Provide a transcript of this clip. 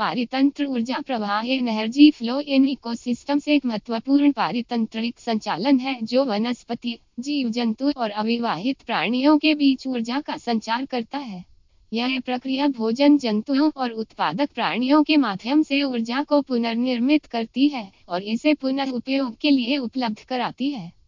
पारितंत्र ऊर्जा प्रवाह energy flow in ecosystems एक महत्वपूर्ण पारितंत्रिक संचालन है, जो वनस्पति जीव जंतु और अविवाहित प्राणियों के बीच ऊर्जा का संचार करता है। यह प्रक्रिया भोजन जंतुओं और उत्पादक प्राणियों के माध्यम से ऊर्जा को पुनर्निर्मित करती है और इसे पुनः उपयोग के लिए उपलब्ध कराती है।